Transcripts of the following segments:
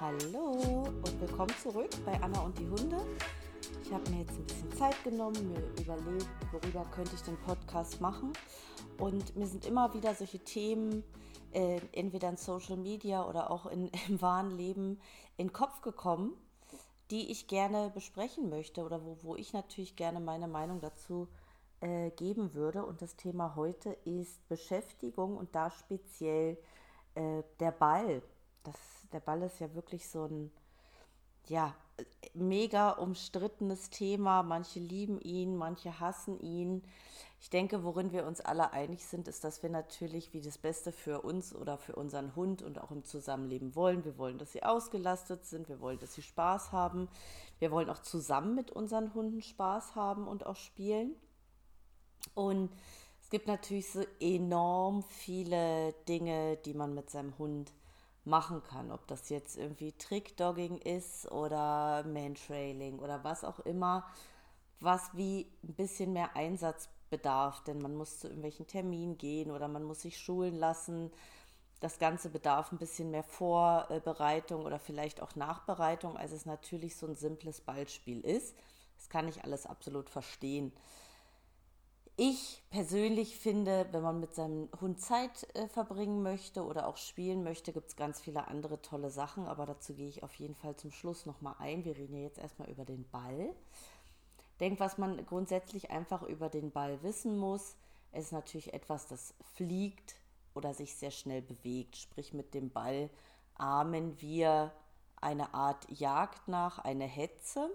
Hallo und willkommen zurück bei Anna und die Hunde. Ich habe mir jetzt ein bisschen Zeit genommen, mir überlegt, worüber könnte ich den Podcast machen. Und mir sind immer wieder solche Themen, äh, entweder in Social Media oder auch in, im wahren Leben, in den Kopf gekommen, die ich gerne besprechen möchte oder wo, wo ich natürlich gerne meine Meinung dazu äh, geben würde. Und das Thema heute ist Beschäftigung und da speziell äh, der Ball. Das, der Ball ist ja wirklich so ein, ja, mega umstrittenes Thema. Manche lieben ihn, manche hassen ihn. Ich denke, worin wir uns alle einig sind, ist, dass wir natürlich wie das Beste für uns oder für unseren Hund und auch im Zusammenleben wollen. Wir wollen, dass sie ausgelastet sind, wir wollen, dass sie Spaß haben. Wir wollen auch zusammen mit unseren Hunden Spaß haben und auch spielen. Und es gibt natürlich so enorm viele Dinge, die man mit seinem Hund machen kann. Ob das jetzt irgendwie Trickdogging ist oder Mantrailing oder was auch immer, was wie ein bisschen mehr Einsatz bedarf, denn man muss zu irgendwelchen Terminen gehen oder man muss sich schulen lassen. Das Ganze bedarf ein bisschen mehr Vorbereitung oder vielleicht auch Nachbereitung, als es natürlich so ein simples Ballspiel ist. Das kann ich alles absolut verstehen. Ich persönlich finde, wenn man mit seinem Hund Zeit äh, verbringen möchte oder auch spielen möchte, gibt es ganz viele andere tolle Sachen, aber dazu gehe ich auf jeden Fall zum Schluss nochmal ein. Wir reden ja jetzt erstmal über den Ball. Denk, was man grundsätzlich einfach über den Ball wissen muss, ist natürlich etwas, das fliegt oder sich sehr schnell bewegt. Sprich, mit dem Ball ahmen wir eine Art Jagd nach, eine Hetze,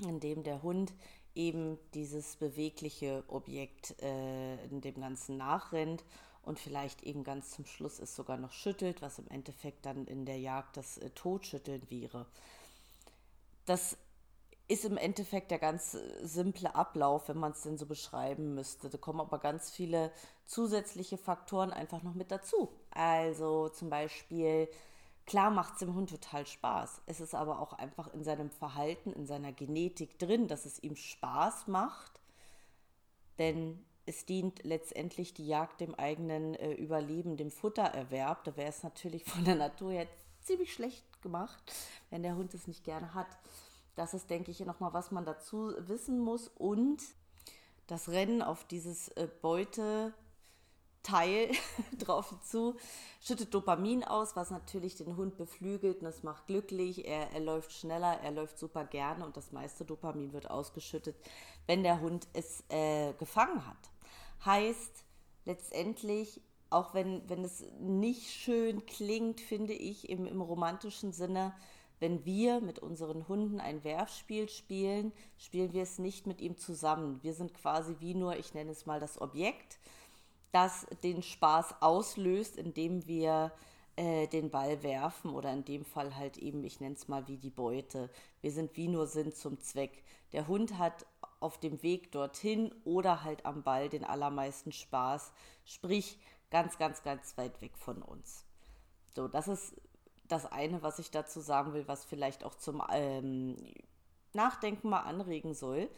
in dem der Hund eben dieses bewegliche Objekt äh, in dem Ganzen nachrennt und vielleicht eben ganz zum Schluss es sogar noch schüttelt, was im Endeffekt dann in der Jagd das äh, Totschütteln wäre. Das ist im Endeffekt der ganz simple Ablauf, wenn man es denn so beschreiben müsste. Da kommen aber ganz viele zusätzliche Faktoren einfach noch mit dazu. Also zum Beispiel Klar macht es dem Hund total Spaß. Es ist aber auch einfach in seinem Verhalten, in seiner Genetik drin, dass es ihm Spaß macht. Denn es dient letztendlich die Jagd dem eigenen äh, Überleben, dem Futtererwerb. Da wäre es natürlich von der Natur her ziemlich schlecht gemacht, wenn der Hund es nicht gerne hat. Das ist, denke ich, nochmal, was man dazu wissen muss. Und das Rennen auf dieses äh, Beute Teil drauf zu, schüttet Dopamin aus, was natürlich den Hund beflügelt und das macht glücklich. Er, er läuft schneller, er läuft super gerne und das meiste Dopamin wird ausgeschüttet, wenn der Hund es äh, gefangen hat. Heißt letztendlich, auch wenn, wenn es nicht schön klingt, finde ich im, im romantischen Sinne, wenn wir mit unseren Hunden ein Werfspiel spielen, spielen wir es nicht mit ihm zusammen. Wir sind quasi wie nur, ich nenne es mal das Objekt das den Spaß auslöst, indem wir äh, den Ball werfen oder in dem Fall halt eben, ich nenne es mal wie die Beute. Wir sind wie nur Sinn zum Zweck. Der Hund hat auf dem Weg dorthin oder halt am Ball den allermeisten Spaß, sprich ganz, ganz, ganz weit weg von uns. So, das ist das eine, was ich dazu sagen will, was vielleicht auch zum ähm, Nachdenken mal anregen soll.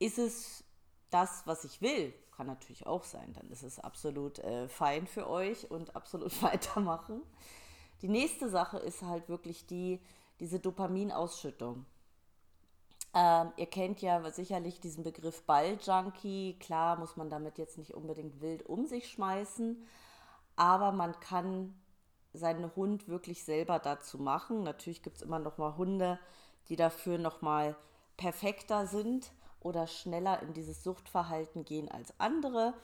Ist es das, was ich will? Kann natürlich auch sein. Dann ist es absolut äh, fein für euch und absolut weitermachen. Die nächste Sache ist halt wirklich die, diese Dopaminausschüttung. Ähm, ihr kennt ja sicherlich diesen Begriff Balljunkie. Klar muss man damit jetzt nicht unbedingt wild um sich schmeißen, aber man kann seinen Hund wirklich selber dazu machen. Natürlich gibt es immer noch mal Hunde, die dafür noch mal perfekter sind oder schneller in dieses Suchtverhalten gehen als andere.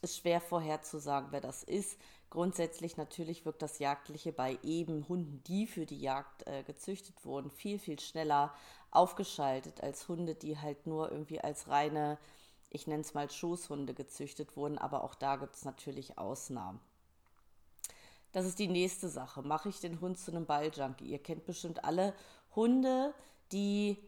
Ist schwer vorherzusagen, wer das ist. Grundsätzlich natürlich wirkt das Jagdliche bei eben Hunden, die für die Jagd äh, gezüchtet wurden, viel, viel schneller aufgeschaltet als Hunde, die halt nur irgendwie als reine, ich nenne es mal Schoßhunde gezüchtet wurden. Aber auch da gibt es natürlich Ausnahmen. Das ist die nächste Sache. Mache ich den Hund zu einem Balljunkie? Ihr kennt bestimmt alle Hunde, die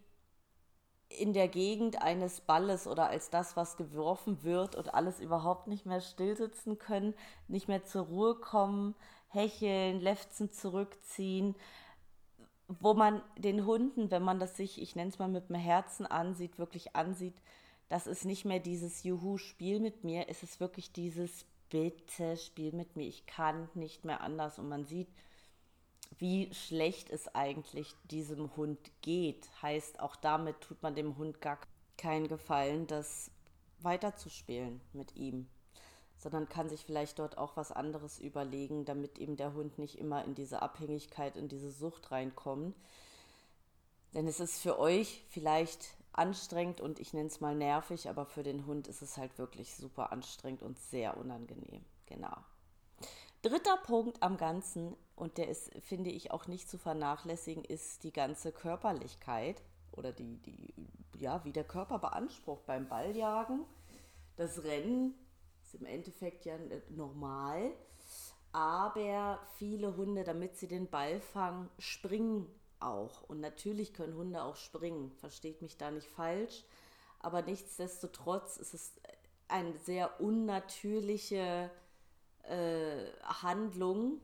in der Gegend eines Balles oder als das, was geworfen wird und alles überhaupt nicht mehr stillsitzen können, nicht mehr zur Ruhe kommen, hecheln, lefzen, zurückziehen, wo man den Hunden, wenn man das sich, ich nenne es mal mit dem Herzen ansieht, wirklich ansieht, das ist nicht mehr dieses Juhu, Spiel mit mir, es ist wirklich dieses Bitte, Spiel mit mir, ich kann nicht mehr anders. Und man sieht, wie schlecht es eigentlich diesem Hund geht. Heißt, auch damit tut man dem Hund gar keinen Gefallen, das weiterzuspielen mit ihm, sondern kann sich vielleicht dort auch was anderes überlegen, damit eben der Hund nicht immer in diese Abhängigkeit, in diese Sucht reinkommt. Denn es ist für euch vielleicht anstrengend und ich nenne es mal nervig, aber für den Hund ist es halt wirklich super anstrengend und sehr unangenehm. Genau. Dritter Punkt am Ganzen, und der ist, finde ich, auch nicht zu vernachlässigen, ist die ganze Körperlichkeit oder die, die, ja, wie der Körper beansprucht beim Balljagen. Das Rennen ist im Endeffekt ja normal, aber viele Hunde, damit sie den Ball fangen, springen auch. Und natürlich können Hunde auch springen, versteht mich da nicht falsch. Aber nichtsdestotrotz ist es eine sehr unnatürliche äh, Handlung,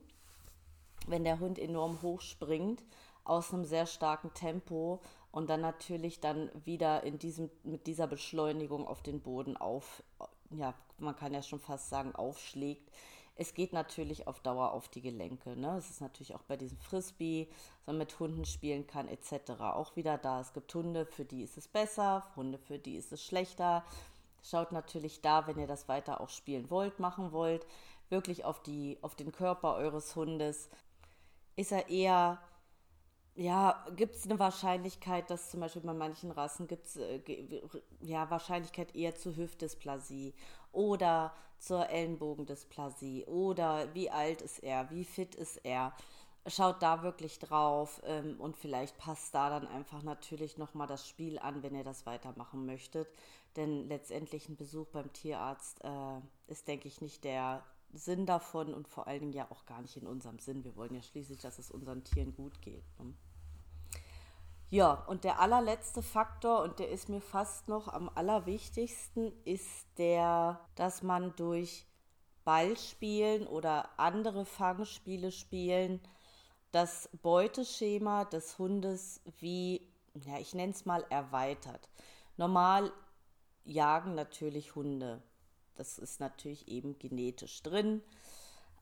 wenn der Hund enorm hoch springt, aus einem sehr starken Tempo und dann natürlich dann wieder in diesem, mit dieser Beschleunigung auf den Boden auf, ja, man kann ja schon fast sagen, aufschlägt. Es geht natürlich auf Dauer auf die Gelenke. Ne? Es ist natürlich auch bei diesem Frisbee, dass man mit Hunden spielen kann, etc. Auch wieder da. Es gibt Hunde, für die ist es besser, Hunde, für die ist es schlechter. Schaut natürlich da, wenn ihr das weiter auch spielen wollt, machen wollt, wirklich auf, die, auf den Körper eures Hundes. Ist er eher ja, gibt es eine Wahrscheinlichkeit, dass zum Beispiel bei manchen Rassen gibt es äh, ja Wahrscheinlichkeit eher zur Hüftdysplasie oder zur Ellenbogendysplasie oder wie alt ist er, wie fit ist er. Schaut da wirklich drauf ähm, und vielleicht passt da dann einfach natürlich nochmal das Spiel an, wenn ihr das weitermachen möchtet. Denn letztendlich ein Besuch beim Tierarzt äh, ist, denke ich, nicht der Sinn davon und vor allen Dingen ja auch gar nicht in unserem Sinn. Wir wollen ja schließlich, dass es unseren Tieren gut geht. Ne? Ja, und der allerletzte Faktor, und der ist mir fast noch am allerwichtigsten, ist der, dass man durch Ballspielen oder andere Fangspiele spielen das Beuteschema des Hundes wie, ja, ich nenne es mal erweitert. Normal jagen natürlich Hunde. Das ist natürlich eben genetisch drin.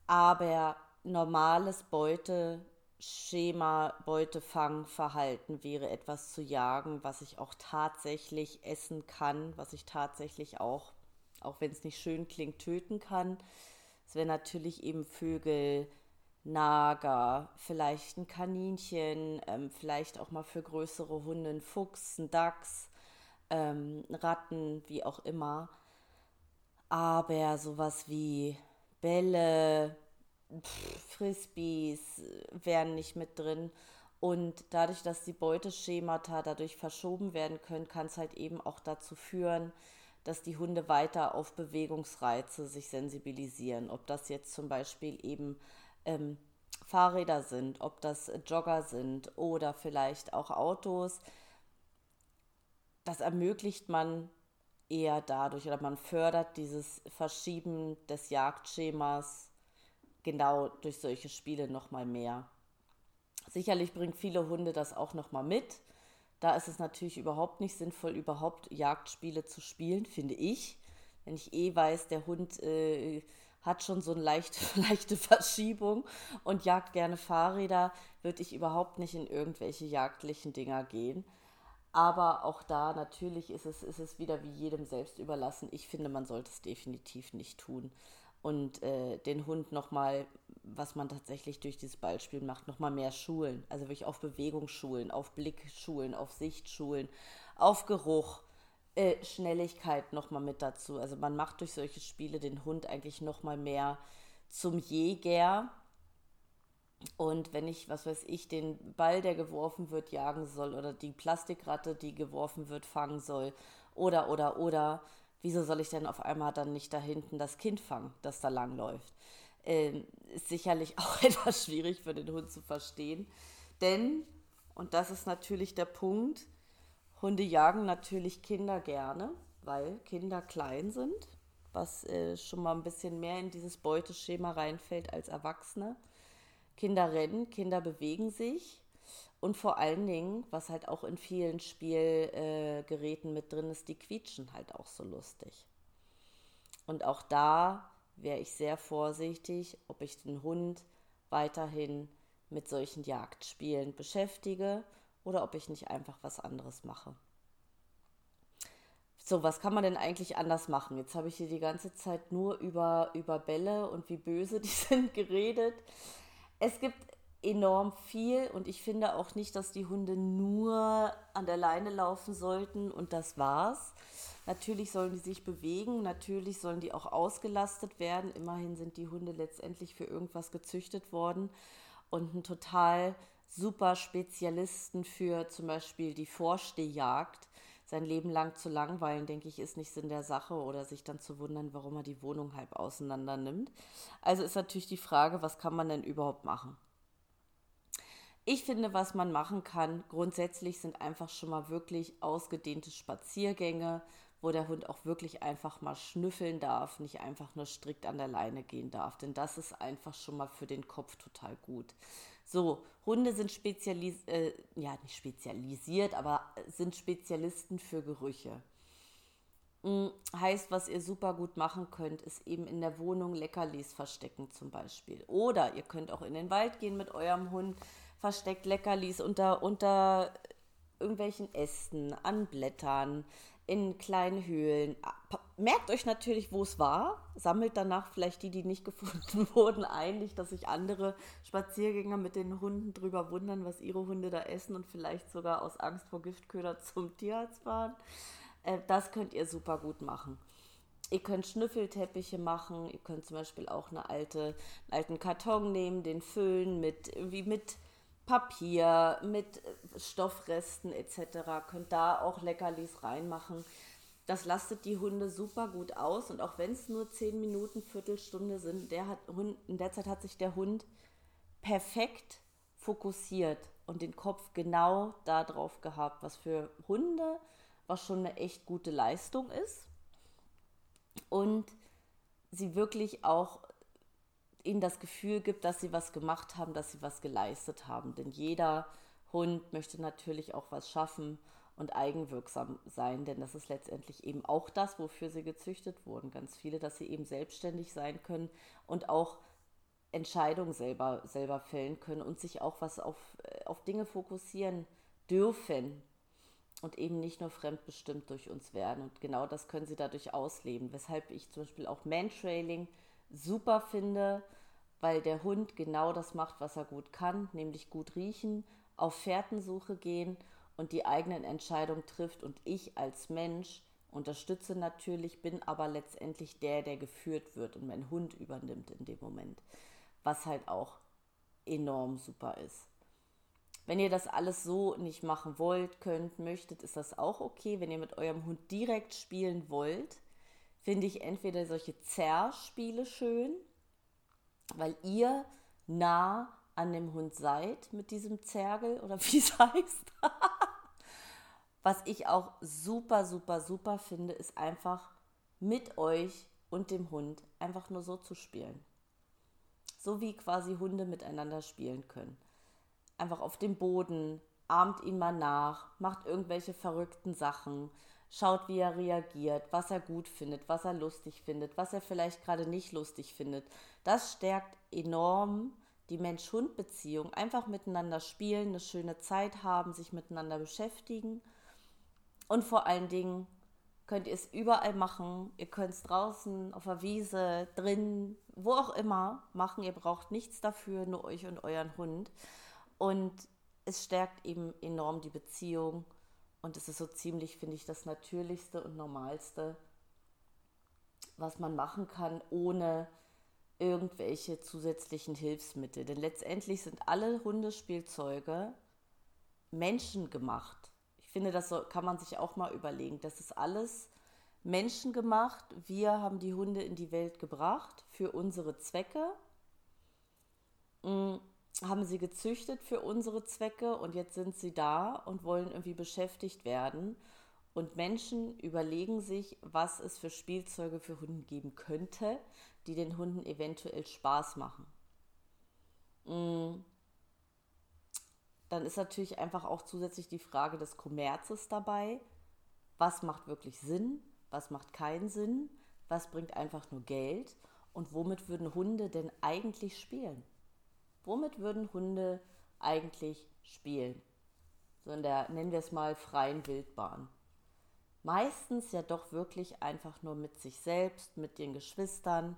Aber normales Beute Schema Beutefangverhalten wäre etwas zu jagen, was ich auch tatsächlich essen kann, was ich tatsächlich auch, auch wenn es nicht schön klingt, töten kann. Es wäre natürlich eben Vögel, Nager, vielleicht ein Kaninchen, ähm, vielleicht auch mal für größere Hunde ein Fuchs, ein Dachs, ähm, Ratten, wie auch immer. Aber sowas wie Bälle, Frisbees wären nicht mit drin. Und dadurch, dass die Beuteschemata dadurch verschoben werden können, kann es halt eben auch dazu führen, dass die Hunde weiter auf Bewegungsreize sich sensibilisieren. Ob das jetzt zum Beispiel eben ähm, Fahrräder sind, ob das Jogger sind oder vielleicht auch Autos. Das ermöglicht man eher dadurch oder man fördert dieses Verschieben des Jagdschemas genau durch solche Spiele noch mal mehr. Sicherlich bringen viele Hunde das auch noch mal mit. Da ist es natürlich überhaupt nicht sinnvoll, überhaupt Jagdspiele zu spielen, finde ich. Wenn ich eh weiß, der Hund äh, hat schon so eine leichte, leichte Verschiebung und jagt gerne Fahrräder, würde ich überhaupt nicht in irgendwelche jagdlichen Dinger gehen. Aber auch da natürlich ist es, ist es wieder wie jedem selbst überlassen. Ich finde, man sollte es definitiv nicht tun und äh, den Hund nochmal, was man tatsächlich durch dieses Ballspiel macht, nochmal mehr schulen. Also wirklich auf Bewegung schulen, auf Blick schulen, auf Sicht schulen, auf Geruch, äh, Schnelligkeit nochmal mit dazu. Also man macht durch solche Spiele den Hund eigentlich nochmal mehr zum Jäger. Und wenn ich, was weiß ich, den Ball, der geworfen wird, jagen soll oder die Plastikratte, die geworfen wird, fangen soll oder, oder, oder, wieso soll ich denn auf einmal dann nicht da hinten das Kind fangen, das da langläuft? Ähm, ist sicherlich auch etwas schwierig für den Hund zu verstehen. Denn, und das ist natürlich der Punkt, Hunde jagen natürlich Kinder gerne, weil Kinder klein sind, was äh, schon mal ein bisschen mehr in dieses Beuteschema reinfällt als Erwachsene. Kinder rennen, Kinder bewegen sich und vor allen Dingen, was halt auch in vielen Spielgeräten äh, mit drin ist, die quietschen halt auch so lustig. Und auch da wäre ich sehr vorsichtig, ob ich den Hund weiterhin mit solchen Jagdspielen beschäftige oder ob ich nicht einfach was anderes mache. So, was kann man denn eigentlich anders machen? Jetzt habe ich hier die ganze Zeit nur über, über Bälle und wie böse die sind geredet. Es gibt enorm viel und ich finde auch nicht, dass die Hunde nur an der Leine laufen sollten und das war's. Natürlich sollen die sich bewegen, natürlich sollen die auch ausgelastet werden. Immerhin sind die Hunde letztendlich für irgendwas gezüchtet worden und ein total super Spezialisten für zum Beispiel die Vorstehjagd sein Leben lang zu langweilen, denke ich, ist nicht Sinn der Sache oder sich dann zu wundern, warum er die Wohnung halb auseinander nimmt. Also ist natürlich die Frage, was kann man denn überhaupt machen? Ich finde, was man machen kann, grundsätzlich sind einfach schon mal wirklich ausgedehnte Spaziergänge, wo der Hund auch wirklich einfach mal schnüffeln darf, nicht einfach nur strikt an der Leine gehen darf. Denn das ist einfach schon mal für den Kopf total gut. So, Hunde sind spezialis äh, ja, nicht spezialisiert, aber sind Spezialisten für Gerüche. Hm, heißt, was ihr super gut machen könnt, ist eben in der Wohnung Leckerlis verstecken zum Beispiel. Oder ihr könnt auch in den Wald gehen mit eurem Hund, versteckt Leckerlis unter, unter irgendwelchen Ästen, an Blättern, in kleinen Höhlen. Merkt euch natürlich, wo es war. Sammelt danach vielleicht die, die nicht gefunden wurden, ein. Nicht, dass sich andere Spaziergänger mit den Hunden drüber wundern, was ihre Hunde da essen und vielleicht sogar aus Angst vor Giftköder zum Tierarzt fahren. Äh, das könnt ihr super gut machen. Ihr könnt Schnüffelteppiche machen. Ihr könnt zum Beispiel auch eine alte, einen alten Karton nehmen, den füllen mit irgendwie mit Papier, mit Stoffresten etc. Könnt da auch Leckerlis reinmachen. Das lastet die Hunde super gut aus und auch wenn es nur 10 Minuten, Viertelstunde sind, der hat, in der Zeit hat sich der Hund perfekt fokussiert und den Kopf genau darauf gehabt, was für Hunde was schon eine echt gute Leistung ist und sie wirklich auch ihnen das Gefühl gibt, dass sie was gemacht haben, dass sie was geleistet haben. Denn jeder Hund möchte natürlich auch was schaffen und eigenwirksam sein, denn das ist letztendlich eben auch das, wofür sie gezüchtet wurden. Ganz viele, dass sie eben selbstständig sein können und auch Entscheidungen selber, selber fällen können und sich auch was auf, äh, auf Dinge fokussieren dürfen und eben nicht nur fremdbestimmt durch uns werden. Und genau das können sie dadurch ausleben. Weshalb ich zum Beispiel auch Mantrailing super finde, weil der Hund genau das macht, was er gut kann, nämlich gut riechen, auf Fährtensuche gehen und die eigenen Entscheidungen trifft. Und ich als Mensch unterstütze natürlich, bin aber letztendlich der, der geführt wird und mein Hund übernimmt in dem Moment, was halt auch enorm super ist. Wenn ihr das alles so nicht machen wollt, könnt, möchtet, ist das auch okay. Wenn ihr mit eurem Hund direkt spielen wollt, finde ich entweder solche Zerrspiele schön, weil ihr nah an dem Hund seid mit diesem Zergel oder wie es heißt. Was ich auch super, super, super finde, ist einfach mit euch und dem Hund einfach nur so zu spielen. So wie quasi Hunde miteinander spielen können. Einfach auf dem Boden, ahmt ihn mal nach, macht irgendwelche verrückten Sachen, schaut, wie er reagiert, was er gut findet, was er lustig findet, was er vielleicht gerade nicht lustig findet. Das stärkt enorm die Mensch-Hund-Beziehung. Einfach miteinander spielen, eine schöne Zeit haben, sich miteinander beschäftigen. Und vor allen Dingen könnt ihr es überall machen. Ihr könnt es draußen, auf der Wiese, drin, wo auch immer machen. Ihr braucht nichts dafür, nur euch und euren Hund. Und es stärkt eben enorm die Beziehung und es ist so ziemlich, finde ich, das Natürlichste und Normalste, was man machen kann, ohne irgendwelche zusätzlichen Hilfsmittel. Denn letztendlich sind alle Hundespielzeuge menschengemacht. Ich finde, das kann man sich auch mal überlegen. Das ist alles menschengemacht. Wir haben die Hunde in die Welt gebracht für unsere Zwecke. Mm, haben sie gezüchtet für unsere Zwecke und jetzt sind sie da und wollen irgendwie beschäftigt werden. Und Menschen überlegen sich, was es für Spielzeuge für Hunde geben könnte, die den Hunden eventuell Spaß machen. Mm. Dann ist natürlich einfach auch zusätzlich die Frage des Kommerzes dabei. Was macht wirklich Sinn? Was macht keinen Sinn? Was bringt einfach nur Geld? Und womit würden Hunde denn eigentlich spielen? Womit würden Hunde eigentlich spielen? So in der, nennen wir es mal, freien Wildbahn. Meistens ja doch wirklich einfach nur mit sich selbst, mit den Geschwistern,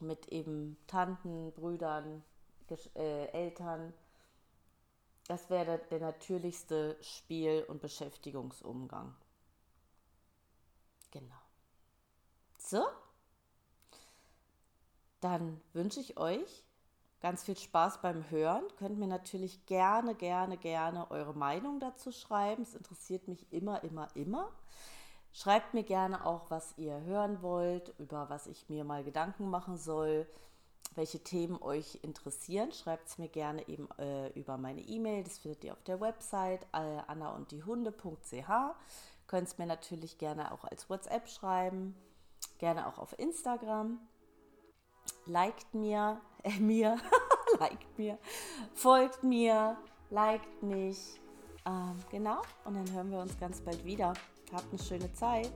mit eben Tanten, Brüdern, äh, Eltern. Das wäre der, der natürlichste Spiel- und Beschäftigungsumgang. Genau. So, dann wünsche ich euch ganz viel Spaß beim Hören. Könnt mir natürlich gerne, gerne, gerne eure Meinung dazu schreiben. Es interessiert mich immer, immer, immer. Schreibt mir gerne auch, was ihr hören wollt, über was ich mir mal Gedanken machen soll, welche Themen euch interessieren. Schreibt es mir gerne eben äh, über meine E-Mail. Das findet ihr auf der Website äh, annaunddiehunde.ch. Könnt es mir natürlich gerne auch als WhatsApp schreiben, gerne auch auf Instagram. Liked mir, äh, mir, liked mir, folgt mir, liked mich. Ähm, genau, und dann hören wir uns ganz bald wieder. Habt eine schöne Zeit.